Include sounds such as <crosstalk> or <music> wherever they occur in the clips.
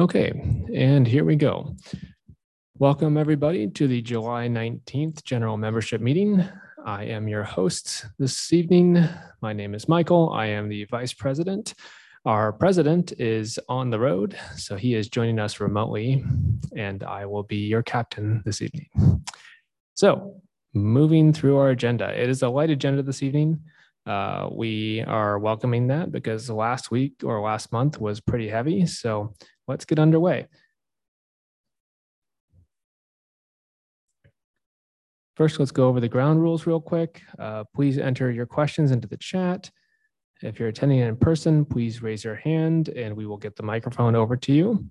Okay, and here we go. Welcome, everybody, to the July 19th General Membership Meeting. I am your host this evening. My name is Michael. I am the Vice President. Our President is on the road, so he is joining us remotely, and I will be your captain this evening. So, moving through our agenda, it is a light agenda this evening. Uh, we are welcoming that because last week or last month was pretty heavy. So, let's get underway. First, let's go over the ground rules real quick. Uh, please enter your questions into the chat. If you're attending in person, please raise your hand and we will get the microphone over to you.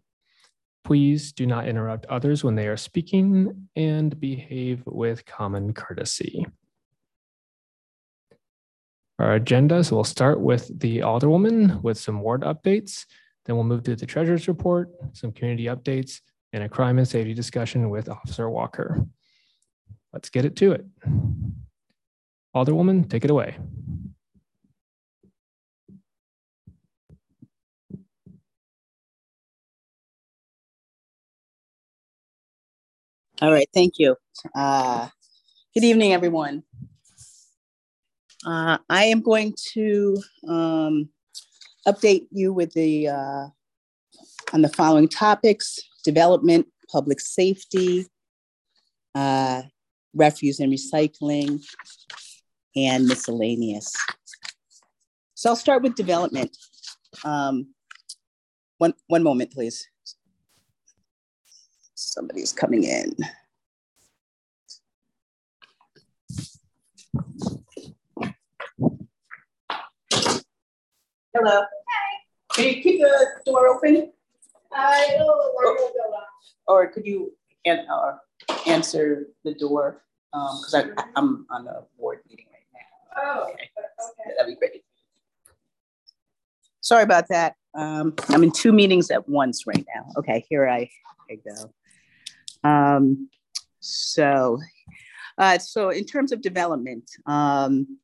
Please do not interrupt others when they are speaking and behave with common courtesy. Our agenda, so we'll start with the Alderwoman with some ward updates. Then we'll move to the treasurer's report, some community updates, and a crime and safety discussion with Officer Walker. Let's get it to it. Alderwoman, take it away. All right, thank you. Uh, good evening, everyone. Uh, I am going to um, update you with the uh, on the following topics: development, public safety, uh, refuse and recycling, and miscellaneous. So I'll start with development. Um, one one moment, please. Somebody's coming in. Hello. Hi. Can you keep the door open? I know or, or could you an, uh, answer the door? Because um, I'm on a board meeting right now. Oh, okay. okay. That'd be great. Sorry about that. Um, I'm in two meetings at once right now. Okay, here I, I go. Um, so, uh, so in terms of development, um,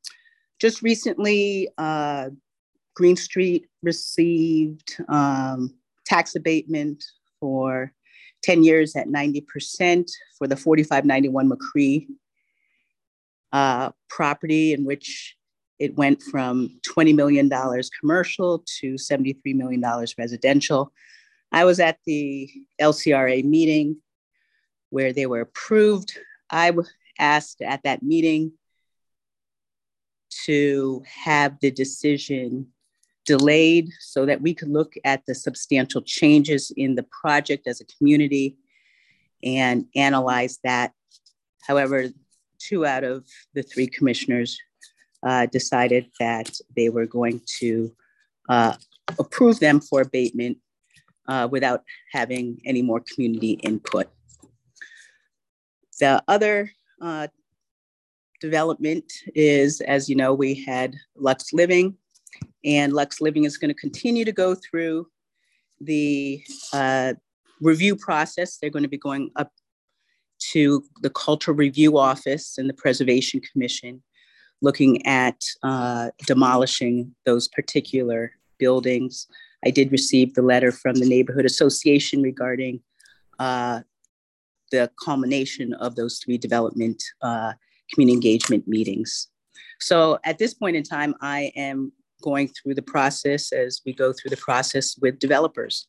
just recently, uh, Green Street received um, tax abatement for 10 years at 90% for the 4591 McRee uh, property, in which it went from $20 million commercial to $73 million residential. I was at the LCRA meeting where they were approved. I asked at that meeting to have the decision delayed so that we could look at the substantial changes in the project as a community and analyze that. However, two out of the three commissioners uh, decided that they were going to uh, approve them for abatement uh, without having any more community input. The other uh, development is, as you know, we had Lux Living, and Lux Living is going to continue to go through the uh, review process. They're going to be going up to the Cultural Review Office and the Preservation Commission, looking at uh, demolishing those particular buildings. I did receive the letter from the Neighborhood Association regarding uh, the culmination of those three development uh, community engagement meetings. So at this point in time, I am going through the process as we go through the process with developers.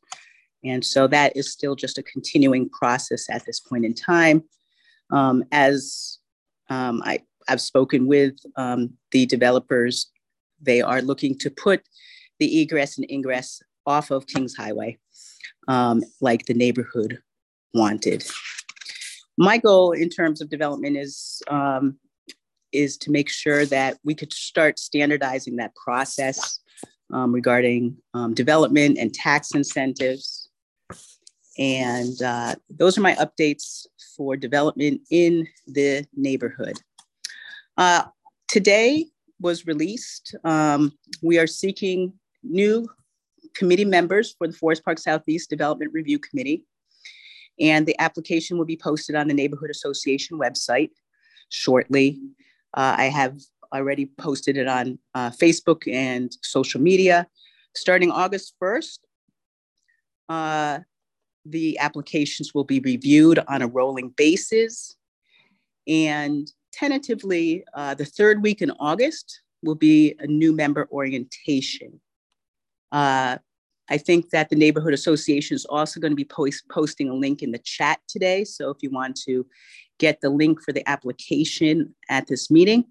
And so that is still just a continuing process at this point in time. Um, as um, I, I've spoken with um, the developers, they are looking to put the egress and ingress off of Kings Highway, um, like the neighborhood wanted. My goal in terms of development is um, is to make sure that we could start standardizing that process um, regarding um, development and tax incentives. And uh, those are my updates for development in the neighborhood. Uh, today was released. Um, we are seeking new committee members for the Forest Park Southeast Development Review Committee. And the application will be posted on the Neighborhood Association website shortly. Uh, I have already posted it on uh, Facebook and social media. Starting August 1st, uh, the applications will be reviewed on a rolling basis. And tentatively, uh, the third week in August will be a new member orientation. I think that the neighborhood association is also going to be post posting a link in the chat today. So if you want to get the link for the application at this meeting,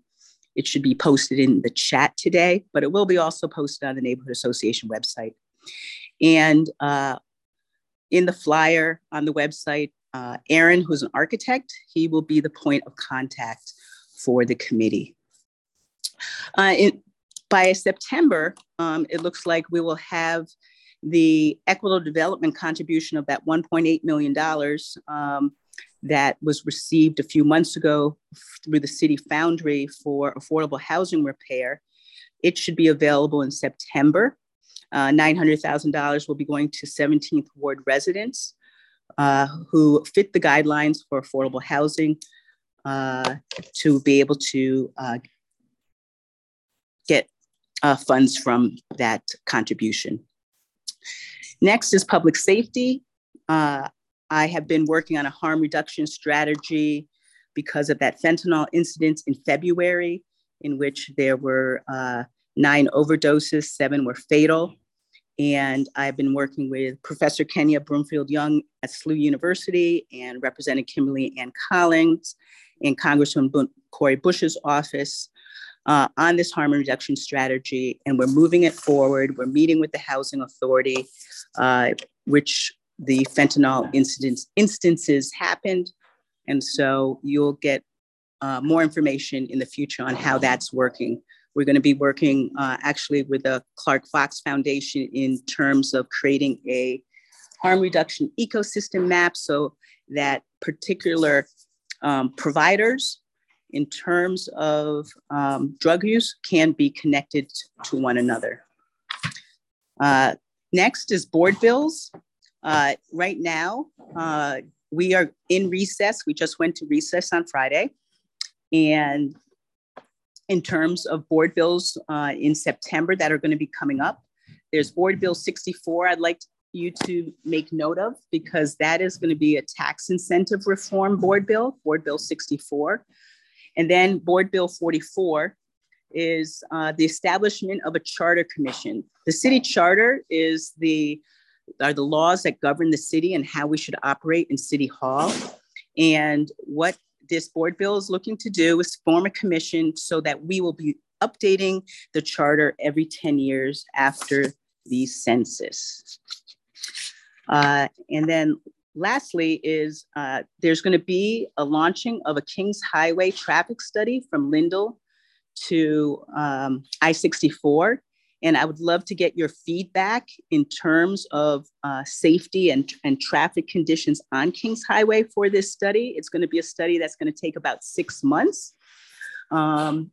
it should be posted in the chat today, but it will be also posted on the neighborhood association website. And uh, in the flyer on the website, uh, Aaron, who's an architect, he will be the point of contact for the committee. Uh, in, by September, um, it looks like we will have the equitable development contribution of that $1.8 million um, that was received a few months ago through the city foundry for affordable housing repair. It should be available in September. Uh, $900,000 will be going to 17th Ward residents uh, who fit the guidelines for affordable housing uh, to be able to uh, get uh, funds from that contribution. Next is public safety. Uh, I have been working on a harm reduction strategy because of that fentanyl incident in February, in which there were uh, nine overdoses, seven were fatal. And I've been working with Professor Kenya Brumfield Young at SLU University and Representative Kimberly Ann Collins and Congressman Cori Bush's office uh, on this harm reduction strategy. And we're moving it forward. We're meeting with the Housing Authority, uh, which the fentanyl incidents, instances happened. And so you'll get uh, more information in the future on how that's working. We're going to be working uh, actually with the Clark Fox Foundation in terms of creating a harm reduction ecosystem map so that particular um, providers in terms of um, drug use can be connected to one another. Uh, next is board bills. Uh, right now, uh, we are in recess. We just went to recess on Friday. And in terms of board bills uh, in September that are going to be coming up, there's Board Bill 64. I'd like you to make note of because that is going to be a tax incentive reform board bill, Board Bill 64. And then Board Bill 44 is uh, the establishment of a charter commission. The city charter is the are the laws that govern the city and how we should operate in City Hall. And what this board bill is looking to do is form a commission so that we will be updating the charter every 10 years after the census. Uh, and then lastly is uh, there's going to be a launching of a Kings Highway traffic study from Lindell to um, I-64 and I would love to get your feedback in terms of uh, safety and, and traffic conditions on Kings Highway for this study. It's going to be a study that's going to take about six months. Um,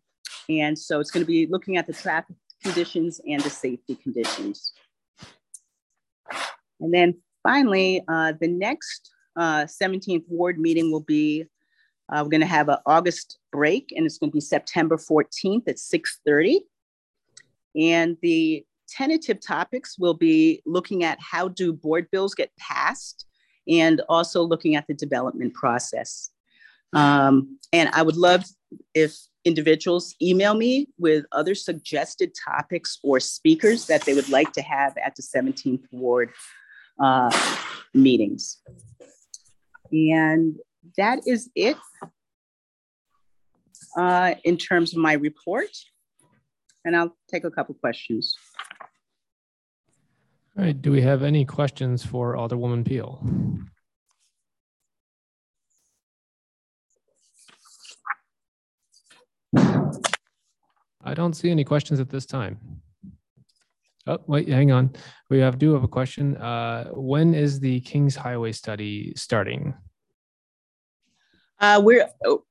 and so it's going to be looking at the traffic conditions and the safety conditions. And then finally, uh, the next uh, 17th ward meeting will be, uh, we're going to have an August break and it's going to be September 14th at 6.30. And the tentative topics will be looking at how do board bills get passed and also looking at the development process. Um, and I would love if individuals email me with other suggested topics or speakers that they would like to have at the 17th Ward uh, meetings. And that is it uh, in terms of my report and I'll take a couple questions. All right. Do we have any questions for Alderwoman Pihl? I don't see any questions at this time. Oh, wait, hang on. We have do have a question. Uh, when is the Kings Highway study starting? Uh, we're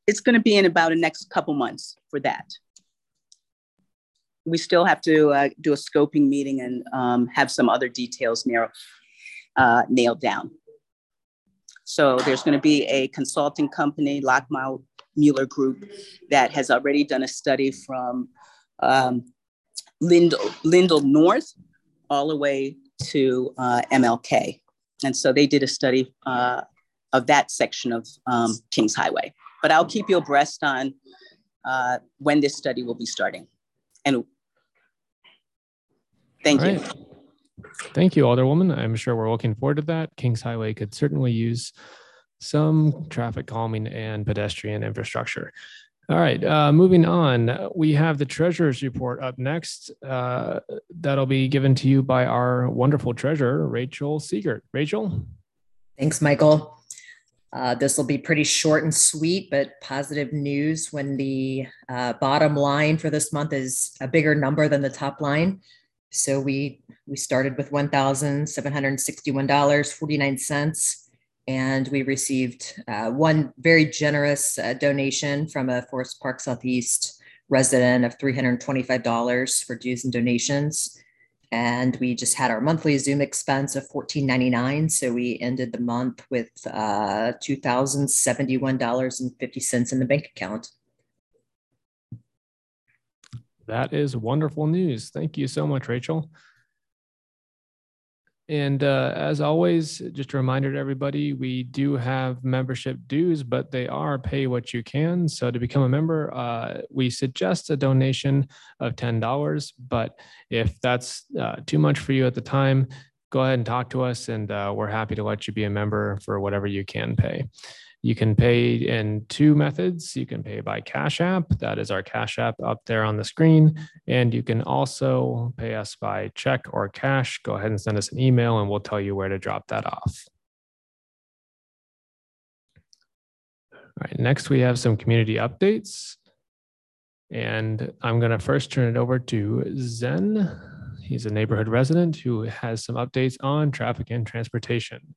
it's going to be in about the next couple months for that we still have to uh, do a scoping meeting and um, have some other details narrow, uh, nailed down. So there's going to be a consulting company, Lockmile Mueller Group, that has already done a study from um, Lindell, Lindell North all the way to uh, MLK. and so they did a study uh, of that section of um, Kings Highway. But I'll keep you abreast on uh, when this study will be starting. And thank you. Thank you, Alderwoman. I'm sure we're looking forward to that. Kings Highway could certainly use some traffic calming and pedestrian infrastructure. All right, uh, moving on. We have the treasurer's report up next. Uh, that'll be given to you by our wonderful treasurer, Rachel Siegert. Rachel? Thanks, Michael. Uh, this will be pretty short and sweet, but positive news when the uh, bottom line for this month is a bigger number than the top line. So we we started with one thousand seven hundred sixty-one dollars forty-nine cents, and we received uh, one very generous uh, donation from a Forest Park Southeast resident of three hundred twenty-five dollars for dues and donations and we just had our monthly Zoom expense of $14.99. So we ended the month with uh, $2,071.50 in the bank account. That is wonderful news. Thank you so much, Rachel. And uh, as always, just a reminder to everybody, we do have membership dues, but they are pay what you can. So to become a member, uh, we suggest a donation of $10. But if that's uh, too much for you at the time, go ahead and talk to us, and uh, we're happy to let you be a member for whatever you can pay. You can pay in two methods. You can pay by Cash App. That is our Cash App up there on the screen. And you can also pay us by check or cash. Go ahead and send us an email and we'll tell you where to drop that off. All right, next we have some community updates. And I'm going to first turn it over to Zen. He's a neighborhood resident who has some updates on traffic and transportation.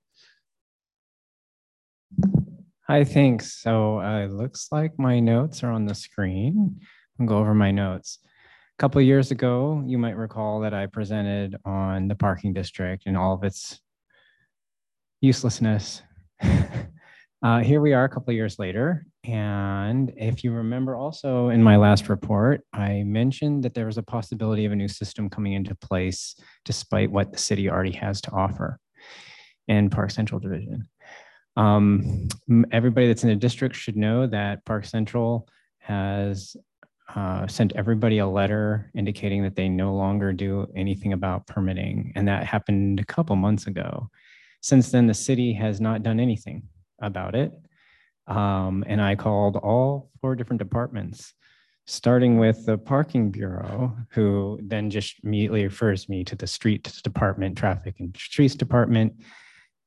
Hi, thanks. So uh, it looks like my notes are on the screen. I'll go over my notes. A couple years ago, you might recall that I presented on the parking district and all of its uselessness. <laughs> uh, here we are a couple years later. And if you remember also in my last report, I mentioned that there was a possibility of a new system coming into place despite what the city already has to offer in Park Central Division. Um, everybody that's in the district should know that Park Central has uh, sent everybody a letter indicating that they no longer do anything about permitting. And that happened a couple months ago. Since then, the city has not done anything about it. Um, and I called all four different departments, starting with the parking bureau, who then just immediately refers me to the street department, traffic and streets department,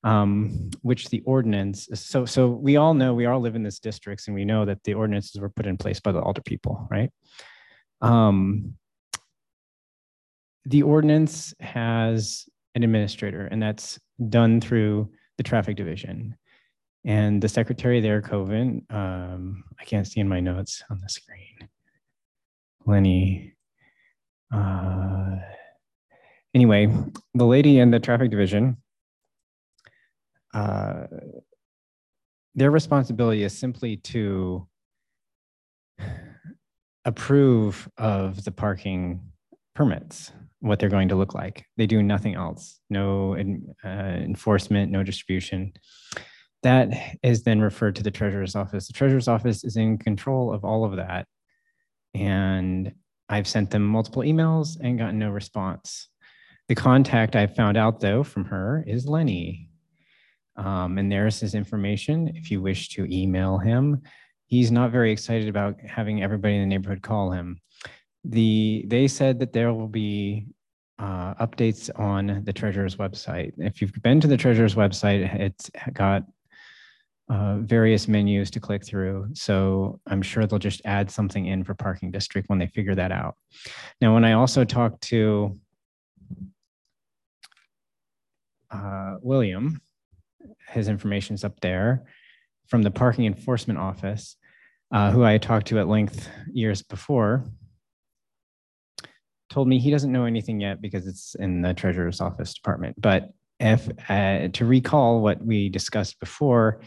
um, which the ordinance, so, so we all know, we all live in this districts and we know that the ordinances were put in place by the alder people, right? Um, the ordinance has an administrator and that's done through the traffic division. And the secretary there, Coven, um, I can't see in my notes on the screen. Lenny. Uh, anyway, the lady in the traffic division uh, their responsibility is simply to <sighs> approve of the parking permits, what they're going to look like. They do nothing else, no uh, enforcement, no distribution. That is then referred to the treasurer's office. The treasurer's office is in control of all of that. And I've sent them multiple emails and gotten no response. The contact I found out though from her is Lenny. Um, and there's his information if you wish to email him. He's not very excited about having everybody in the neighborhood call him. The they said that there will be uh, updates on the treasurer's website. If you've been to the treasurer's website, it's got uh, various menus to click through. So I'm sure they'll just add something in for parking district when they figure that out. Now, when I also talked to uh, William, his information is up there from the parking enforcement office, uh, who I talked to at length years before, told me he doesn't know anything yet because it's in the treasurer's office department. But if uh, to recall what we discussed before,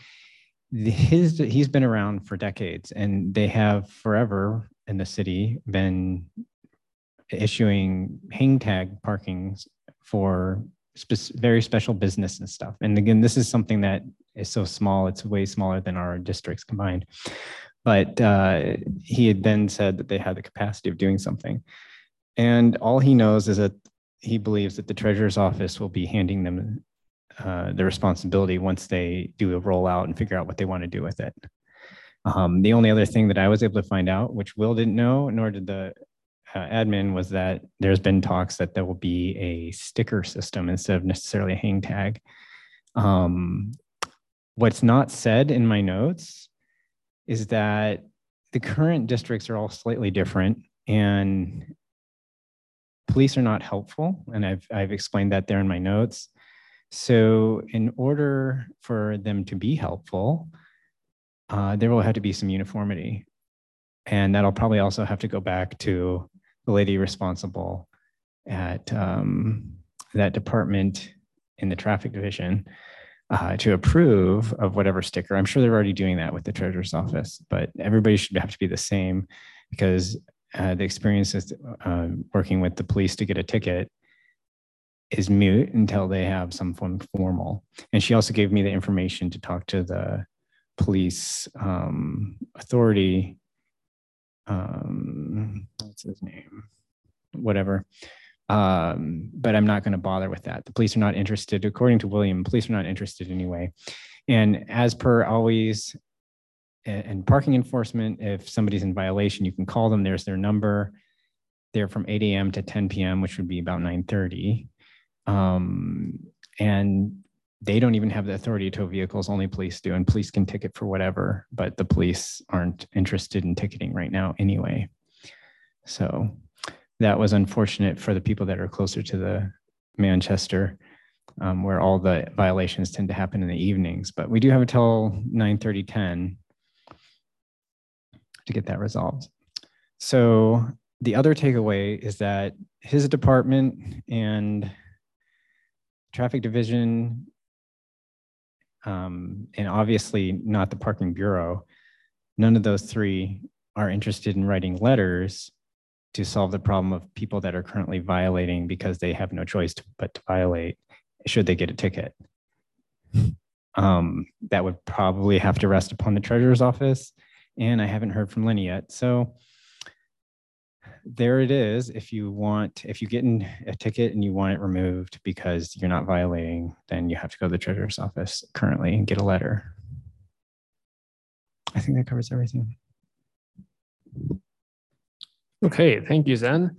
his he's been around for decades, and they have forever in the city been issuing hang tag parkings for spe- very special business and stuff. And again, this is something that is so small; it's way smaller than our districts combined. But uh, he had then said that they had the capacity of doing something, and all he knows is that he believes that the treasurer's office will be handing them uh, the responsibility once they do a rollout and figure out what they want to do with it. Um, the only other thing that I was able to find out, which Will didn't know, nor did the uh, admin, was that there's been talks that there will be a sticker system instead of necessarily a hang tag. Um, what's not said in my notes is that the current districts are all slightly different and police are not helpful. And I've, I've explained that there in my notes. So in order for them to be helpful, uh, there will have to be some uniformity. And that'll probably also have to go back to the lady responsible at um, that department in the traffic division uh, to approve of whatever sticker. I'm sure they're already doing that with the treasurer's office, but everybody should have to be the same because uh, the experience is uh, working with the police to get a ticket is mute until they have some form formal. And she also gave me the information to talk to the police um, authority. Um, what's his name? Whatever. Um, but I'm not going to bother with that. The police are not interested. According to William, police are not interested anyway. And as per always, and parking enforcement, if somebody's in violation, you can call them. There's their number. They're from 8 a.m. to 10 p.m., which would be about 9:30. Um, and they don't even have the authority to tow vehicles, only police do. And police can ticket for whatever, but the police aren't interested in ticketing right now anyway. So that was unfortunate for the people that are closer to the Manchester, um, where all the violations tend to happen in the evenings. But we do have until 9 30, 10 to get that resolved. So the other takeaway is that his department and traffic division, um, and obviously not the parking bureau, none of those three are interested in writing letters to solve the problem of people that are currently violating because they have no choice to, but to violate should they get a ticket. <laughs> Um, that would probably have to rest upon the treasurer's office. And I haven't heard from Lenny yet. So there it is. If you want, if you get in a ticket and you want it removed because you're not violating, then you have to go to the treasurer's office currently and get a letter. I think that covers everything. Okay, thank you, Zen.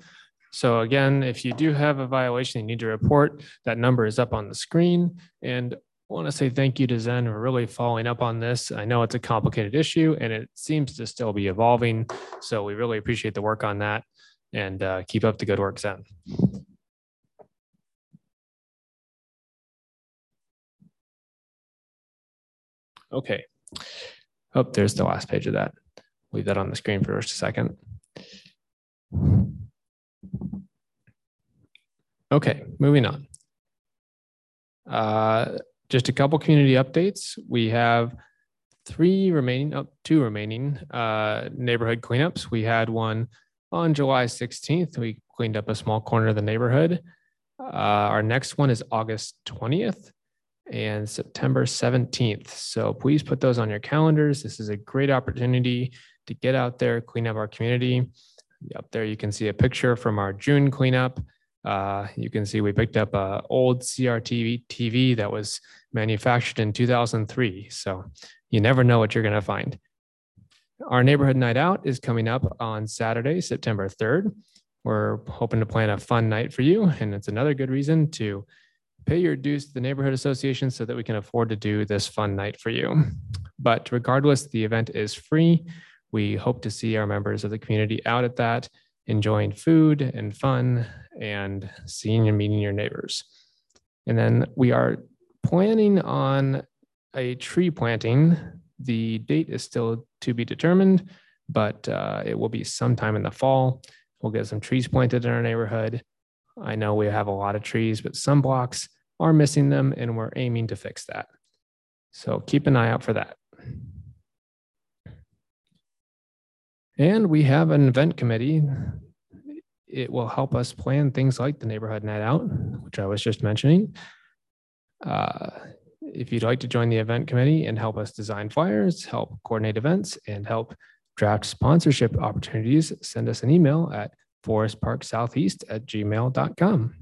So again, if you do have a violation you need to report, that number is up on the screen. And I want to say thank you to Zen for really following up on this. I know it's a complicated issue and it seems to still be evolving. So we really appreciate the work on that and uh, keep up the good work, Zen. Okay. Oh, there's the last page of that. Leave that on the screen for just a second. Okay, moving on. Uh, just a couple community updates. We have three remaining, oh, two remaining uh, neighborhood cleanups. We had one on July 16th. We cleaned up a small corner of the neighborhood. Uh, our next one is August 20th and September 17th. So please put those on your calendars. This is a great opportunity to get out there, clean up our community. Up there, you can see a picture from our June cleanup. Uh, you can see we picked up a old CRT TV that was manufactured in 2003. So you never know what you're going to find. Our neighborhood night out is coming up on Saturday, September 3rd. We're hoping to plan a fun night for you. And it's another good reason to pay your dues to the neighborhood association so that we can afford to do this fun night for you. But regardless, the event is free. We hope to see our members of the community out at that enjoying food and fun and seeing and meeting your neighbors. And then we are planning on a tree planting. The date is still to be determined, but uh, it will be sometime in the fall. We'll get some trees planted in our neighborhood. I know we have a lot of trees, but some blocks are missing them, and we're aiming to fix that. So keep an eye out for that. And we have an event committee. it will help us plan things like the neighborhood night out, which I was just mentioning. Uh, if you'd like to join the event committee and help us design flyers, help coordinate events, and help draft sponsorship opportunities, send us an email at forestparksoutheast at gmail.com.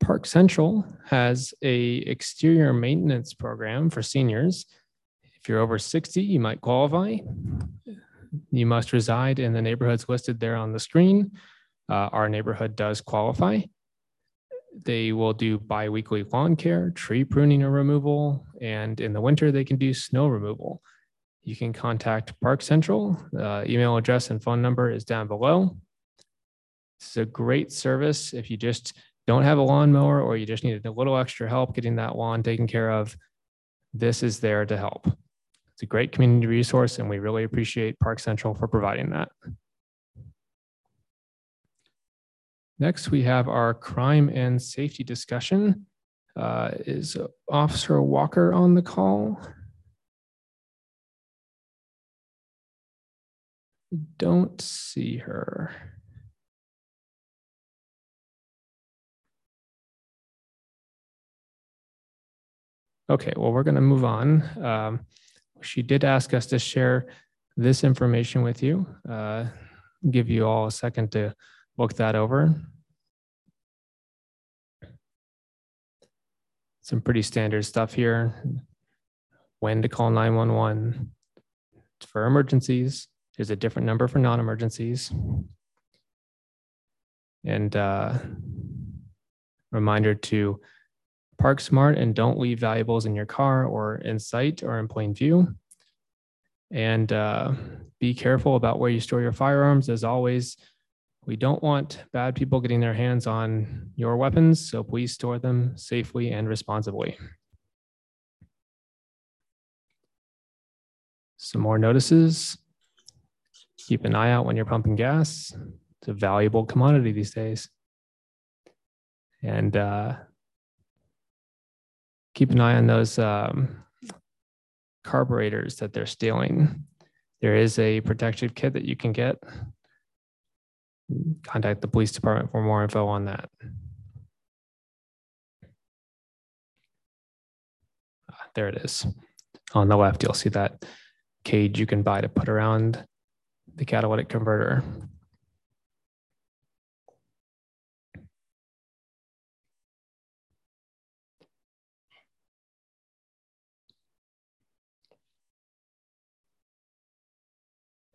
Park Central has a exterior maintenance program for seniors. If you're over 60, you might qualify. You must reside in the neighborhoods listed there on the screen. Uh, our neighborhood does qualify. They will do biweekly lawn care, tree pruning or removal, and in the winter, they can do snow removal. You can contact Park Central. Uh, email address and phone number is down below. It's a great service if you just don't have a lawnmower or you just need a little extra help getting that lawn taken care of. This is there to help. It's a great community resource, and we really appreciate Park Central for providing that. Next, we have our crime and safety discussion. Uh, is Officer Walker on the call? Don't see her. Okay, well, we're going to move on. Um, she did ask us to share this information with you. Uh, give you all a second to look that over. Some pretty standard stuff here. When to call 911 for emergencies. There's a different number for non-emergencies. And uh, reminder to park smart and don't leave valuables in your car or in sight or in plain view. And uh, be careful about where you store your firearms. As always, we don't want bad people getting their hands on your weapons, so please store them safely and responsibly. Some more notices. Keep an eye out when you're pumping gas. It's a valuable commodity these days. And uh, keep an eye on those um, carburetors that they're stealing. There is a protective kit that you can get. Contact the police department for more info on that. Ah, there it is. On the left, you'll see that cage you can buy to put around the catalytic converter.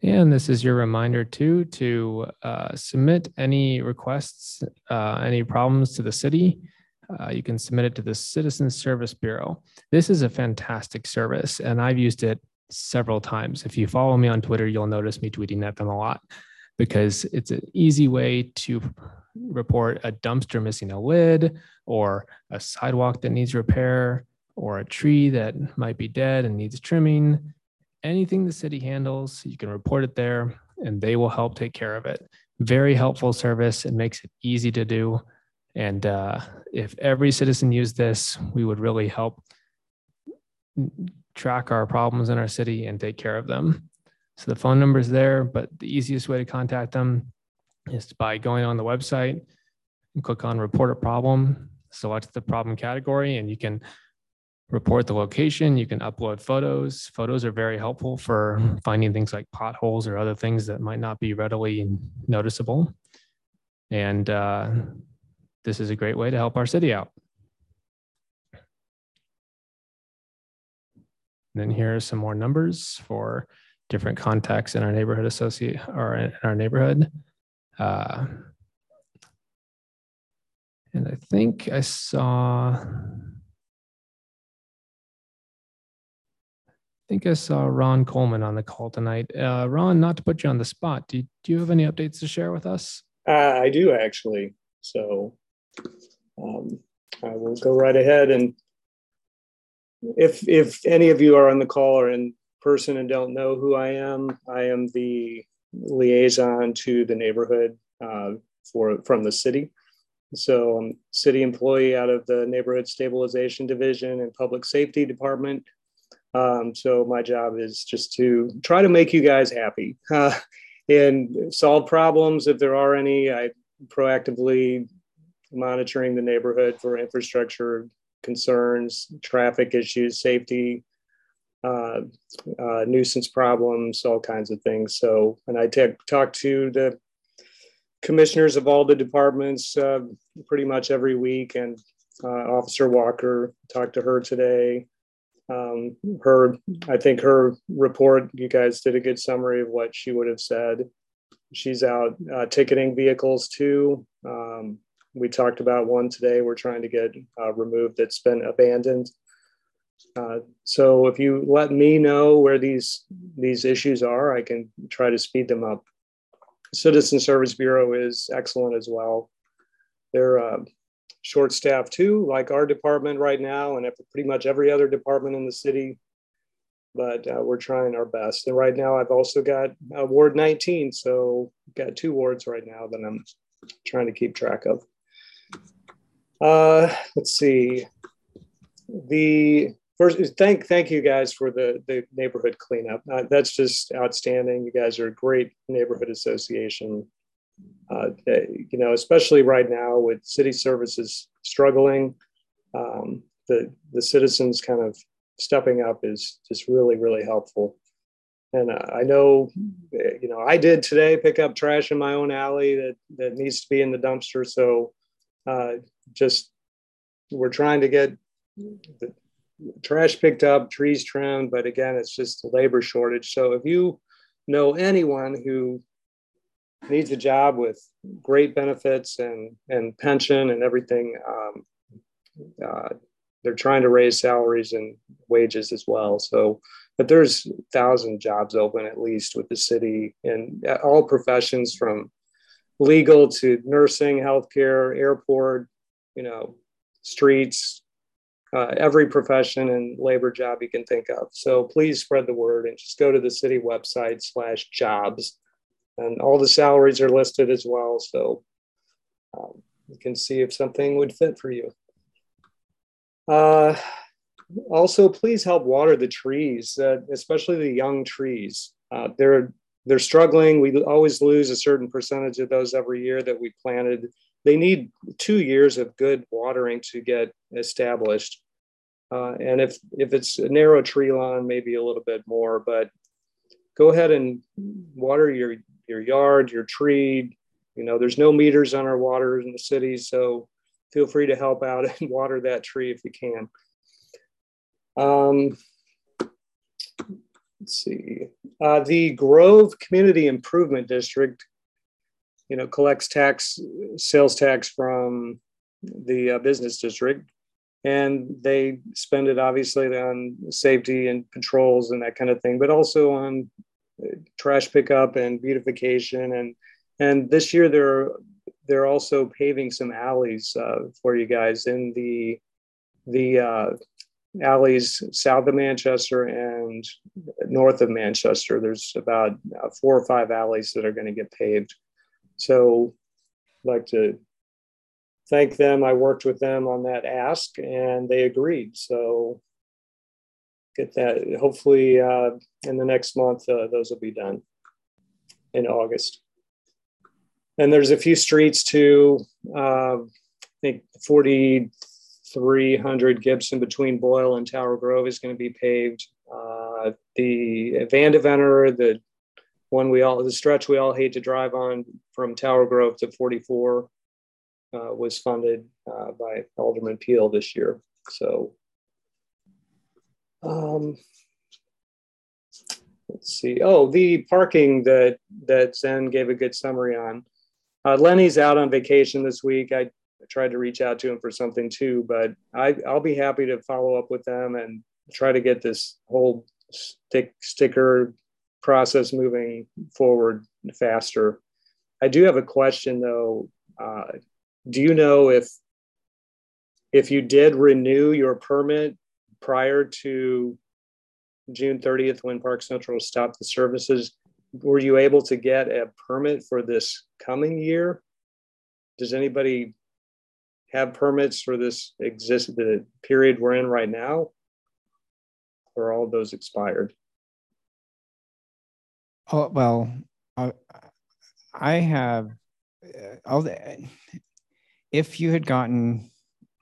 And this is your reminder too to uh, submit any requests, uh, any problems to the city. Uh, you can submit it to the Citizen Service Bureau. This is a fantastic service, and I've used it several times. If you follow me on Twitter, you'll notice me tweeting at them a lot because it's an easy way to report a dumpster missing a lid or a sidewalk that needs repair or a tree that might be dead and needs trimming anything the city handles, you can report it there and they will help take care of it. Very helpful service. It makes it easy to do. And uh, if every citizen used this, we would really help track our problems in our city and take care of them. So the phone number is there, but the easiest way to contact them is by going on the website and click on report a problem, select the problem category, and you can report the location. You can upload photos. Photos are very helpful for finding things like potholes or other things that might not be readily noticeable. And uh, this is a great way to help our city out. And then here are some more numbers for different contacts in our neighborhood associate or in our neighborhood. Uh, and I think I saw think I saw Ron Coleman on the call tonight. Uh, Ron, not to put you on the spot, do you, do you have any updates to share with us? Uh, I do actually. So um, I will go right ahead. And if if any of you are on the call or in person and don't know who I am, I am the liaison to the neighborhood uh, for from the city. So I'm city employee out of the neighborhood stabilization division and public safety department. Um, so my job is just to try to make you guys happy. Uh, and solve problems if there are any. I proactively monitoring the neighborhood for infrastructure concerns, traffic issues, safety, uh, uh, nuisance problems, all kinds of things. So, and I t- talk to the commissioners of all the departments uh, pretty much every week, and uh, Officer Walker talked to her today. Um, her, I think her report, you guys did a good summary of what she would have said. She's out uh, ticketing vehicles too. Um, we talked about one today. We're trying to get uh, removed that's been abandoned. Uh, so if you let me know where these these issues are, I can try to speed them up. Citizen Service Bureau is excellent as well. They're uh, short staffed too, like our department right now, and pretty much every other department in the city. But uh, we're trying our best. And right now, I've also got uh, Ward 19, so got two wards right now that I'm trying to keep track of. Uh, let's see. The first thank thank you guys for the the neighborhood cleanup. Uh, that's just outstanding. You guys are a great neighborhood association. Uh, you know, especially right now with city services struggling, um, the the citizens kind of stepping up is just really really helpful. And uh, I know, you know, I did today pick up trash in my own alley that that needs to be in the dumpster. So uh, just we're trying to get the trash picked up, trees trimmed, but again, it's just a labor shortage. So if you know anyone who needs a job with great benefits and and pension and everything, um, uh, they're trying to raise salaries and wages as well. So, but there's thousand jobs open at least with the city and all professions from legal to nursing, healthcare, airport, you know, streets, uh, every profession and labor job you can think of. So please spread the word and just go to the city website slash jobs. And all the salaries are listed as well. So um, you can see if something would fit for you. Uh, also, please help water the trees, uh, especially the young trees. Uh, they're they're struggling. We always lose a certain percentage of those every year that we planted they need two years of good watering to get established. Uh, and if if it's a narrow tree lawn, maybe a little bit more. But go ahead and water your your yard, your tree. You know, there's no meters on our water in the city, so feel free to help out <laughs> and water that tree if you can. Um, let's see. Uh, the Grove Community Improvement District you know, collects tax, sales tax from the uh, business district, and they spend it obviously on safety and patrols and that kind of thing, but also on trash pickup and beautification. And and this year they're they're also paving some alleys uh, for you guys in the the uh, alleys south of Manchester and north of Manchester. There's about uh, four or five alleys that are going to get paved. So I'd like to thank them. I worked with them on that ask and they agreed. So get that. Hopefully, uh, in the next month, uh, those will be done in August. And there's a few streets too. Uh, I think 4,300 Gibson between Boyle and Tower Grove is going to be paved. Uh, the Vandeventer, the one we all the stretch we all hate to drive on from Tower Grove to 44 uh, was funded uh, by Alderman Pihl this year. So um, let's see. Oh, the parking that that Zen gave a good summary on. Uh, Lenny's out on vacation this week. I tried to reach out to him for something too, but I, I'll be happy to follow up with them and try to get this whole stick sticker process moving forward faster. I do have a question though. Uh, do you know if if you did renew your permit prior to June 30th when Park Central stopped the services, were you able to get a permit for this coming year? Does anybody have permits for this exist the period we're in right now? Or all those expired? Oh, well, uh, I have, uh, all the, if you had gotten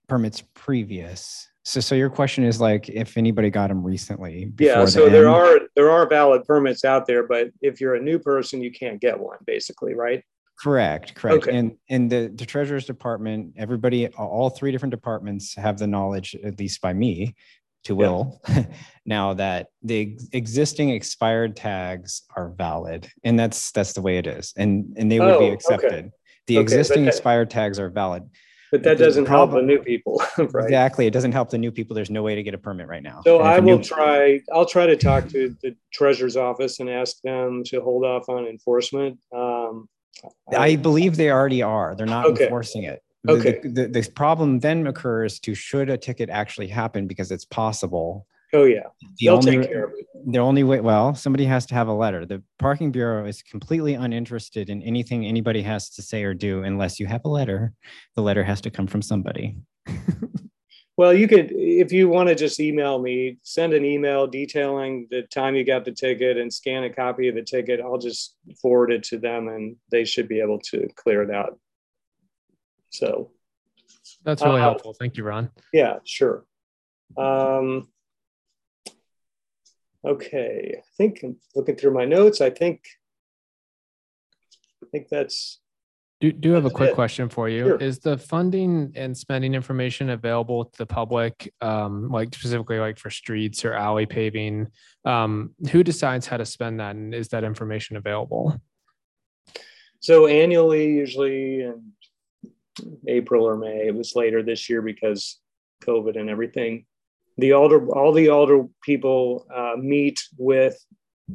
permits previous, so, so your question is like, if anybody got them recently? Yeah, before the so there are, there are valid permits out there, but if you're a new person, you can't get one, basically, right? Correct, correct. Okay. And, and the, the treasurer's department, everybody, all three different departments have the knowledge, at least by me, to Yeah. Will, <laughs> now that the existing expired tags are valid. And that's, that's the way it is. And, and they would Oh, be okay. accepted. The Okay, existing expired tags are valid. But that doesn't help the new people, <laughs> right? Exactly. It doesn't help the new people. There's no way to get a permit right now. So And if will new- try, I'll try to talk to the treasurer's office and ask them to hold off on enforcement. Um, I believe they already are. They're not Okay. enforcing it. Okay. The, the, the problem then occurs to should a ticket actually happen because it's possible. Oh, yeah, The they'll only, take care of it. the only way, well, somebody has to have a letter. The parking bureau is completely uninterested in anything anybody has to say or do unless you have a letter. The letter has to come from somebody. <laughs> Well, you could, if you want to just email me, send an email detailing the time you got the ticket and scan a copy of the ticket. I'll just forward it to them and they should be able to clear it out. So, That's really Uh, helpful. Thank you, Ron. yeah, sure. Um, okay, I think I'm looking through my notes. I think, I think that's, Do, do have a quick it. question for you. Sure. Is the funding and spending information available to the public, um, like specifically like for streets or alley paving? Um, who decides how to spend that and is that information available? So annually, usually in April or May, it was later this year because COVID and everything. The alder, all the alder people uh, meet with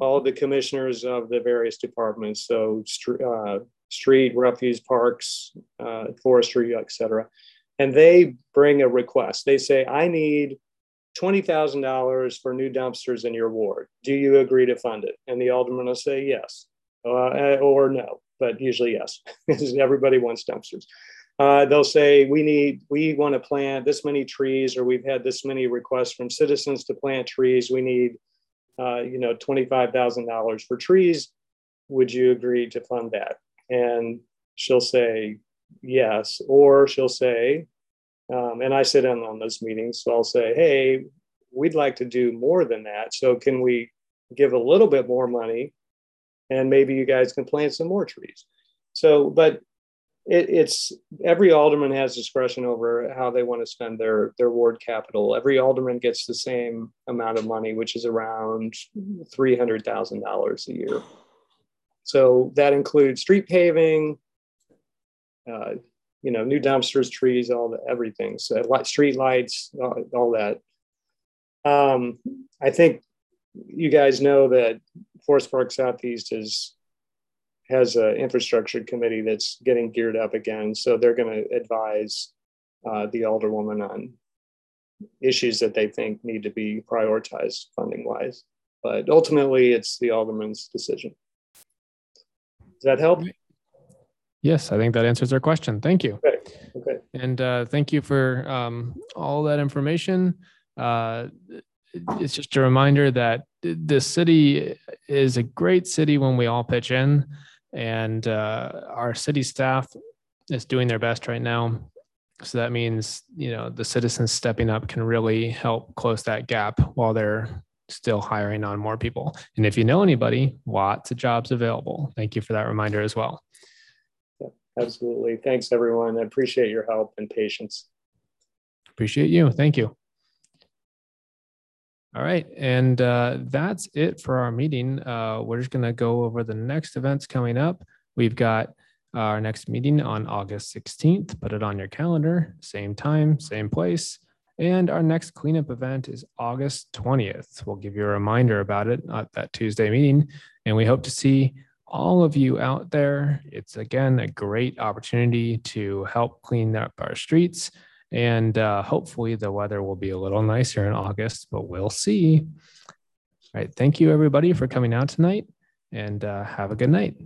all the commissioners of the various departments. So uh, street, refuse, parks, uh, forestry, etc. And they bring a request. They say, I need $20,000 for new dumpsters in your ward. Do you agree to fund it? And the alderman will say, yes, uh, or no, but usually yes, <laughs> because everybody wants dumpsters. Uh, they'll say, we need, we want to plant this many trees, or we've had this many requests from citizens to plant trees. We need, uh, you know, $25,000 for trees. Would you agree to fund that? And she'll say, yes, or she'll say, um, and I sit in on those meetings, so I'll say, hey, we'd like to do more than that. So can we give a little bit more money and maybe you guys can plant some more trees. So, but it, it's every alderman has discretion over how they want to spend their their ward capital. Every alderman gets the same amount of money, which is around three hundred thousand dollars a year. So that includes street paving, uh, you know, new dumpsters, trees, all the everything. So street lights, all, all that. Um, I think you guys know that Forest Park Southeast is has an infrastructure committee that's getting geared up again. So they're going to advise uh, the alderwoman on issues that they think need to be prioritized funding wise. But ultimately, it's the alderman's decision. Does that help? Yes, I think that answers our question. Thank you. Okay. Okay. And uh, thank you for um, all that information. Uh, it's just a reminder that the city is a great city when we all pitch in, and uh, our city staff is doing their best right now. So that means you know the citizens stepping up can really help close that gap while they're still hiring on more people. And if you know anybody, lots of jobs available. Thank you for that reminder as well. Absolutely. Thanks, everyone. I appreciate your help and patience. Appreciate you. Thank you. All right. And uh, that's it for our meeting. Uh, we're just going to go over the next events coming up. We've got our next meeting on August 16th. Put it on your calendar, same time, same place. And our next cleanup event is August 20th. We'll give you a reminder about it at that Tuesday meeting. And we hope to see all of you out there. It's again a great opportunity to help clean up our streets. And uh, hopefully the weather will be a little nicer in August, but we'll see. All right. Thank you, everybody, for coming out tonight and uh, have a good night.